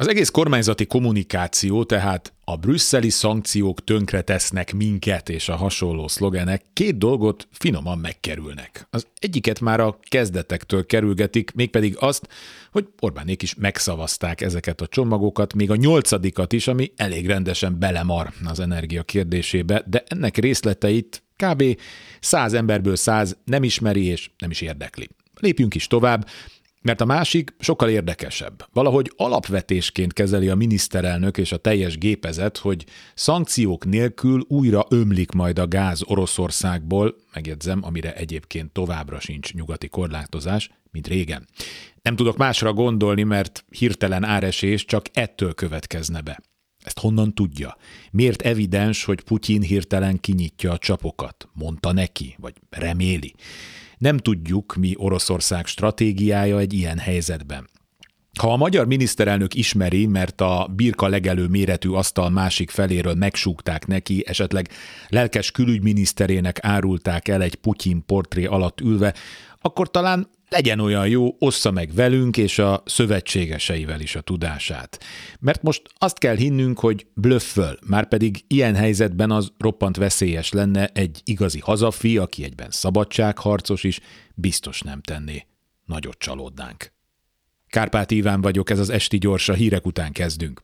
Az egész kormányzati kommunikáció, tehát a brüsszeli szankciók tönkre tesznek minket és a hasonló szlogenek két dolgot finoman megkerülnek. Az egyiket már a kezdetektől kerülgetik, mégpedig azt, hogy Orbánék is megszavazták ezeket a csomagokat, még a nyolcadikat is, ami elég rendesen belemar az energia kérdésébe, de ennek részleteit kb. száz emberből száz nem ismeri és nem is érdekli. Lépjünk is tovább, mert a másik sokkal érdekesebb. Valahogy alapvetésként kezeli a miniszterelnök és a teljes gépezet, hogy szankciók nélkül újra ömlik majd a gáz Oroszországból, megjegyzem, amire egyébként továbbra sincs nyugati korlátozás, mint régen. Nem tudok másra gondolni, mert hirtelen áresés csak ettől következne be. Ezt honnan tudja? Miért evidens, hogy Putyin hirtelen kinyitja a csapokat? Mondta neki, vagy reméli? Nem tudjuk, mi Oroszország stratégiája egy ilyen helyzetben. Ha a magyar miniszterelnök ismeri, mert a birka legelő méretű asztal másik feléről megsúgták neki, esetleg lelkes külügyminiszterének árulták el egy Putyin portré alatt ülve, akkor talán legyen olyan jó, ossza meg velünk és a szövetségeseivel is a tudását. Mert most azt kell hinnünk, hogy blöfföl, már pedig ilyen helyzetben az roppant veszélyes lenne egy igazi hazafi, aki egyben szabadságharcos is, biztos nem tenné. Nagyot csalódnánk. Kárpát Iván vagyok, ez az Esti Gyors, a hírek után kezdünk.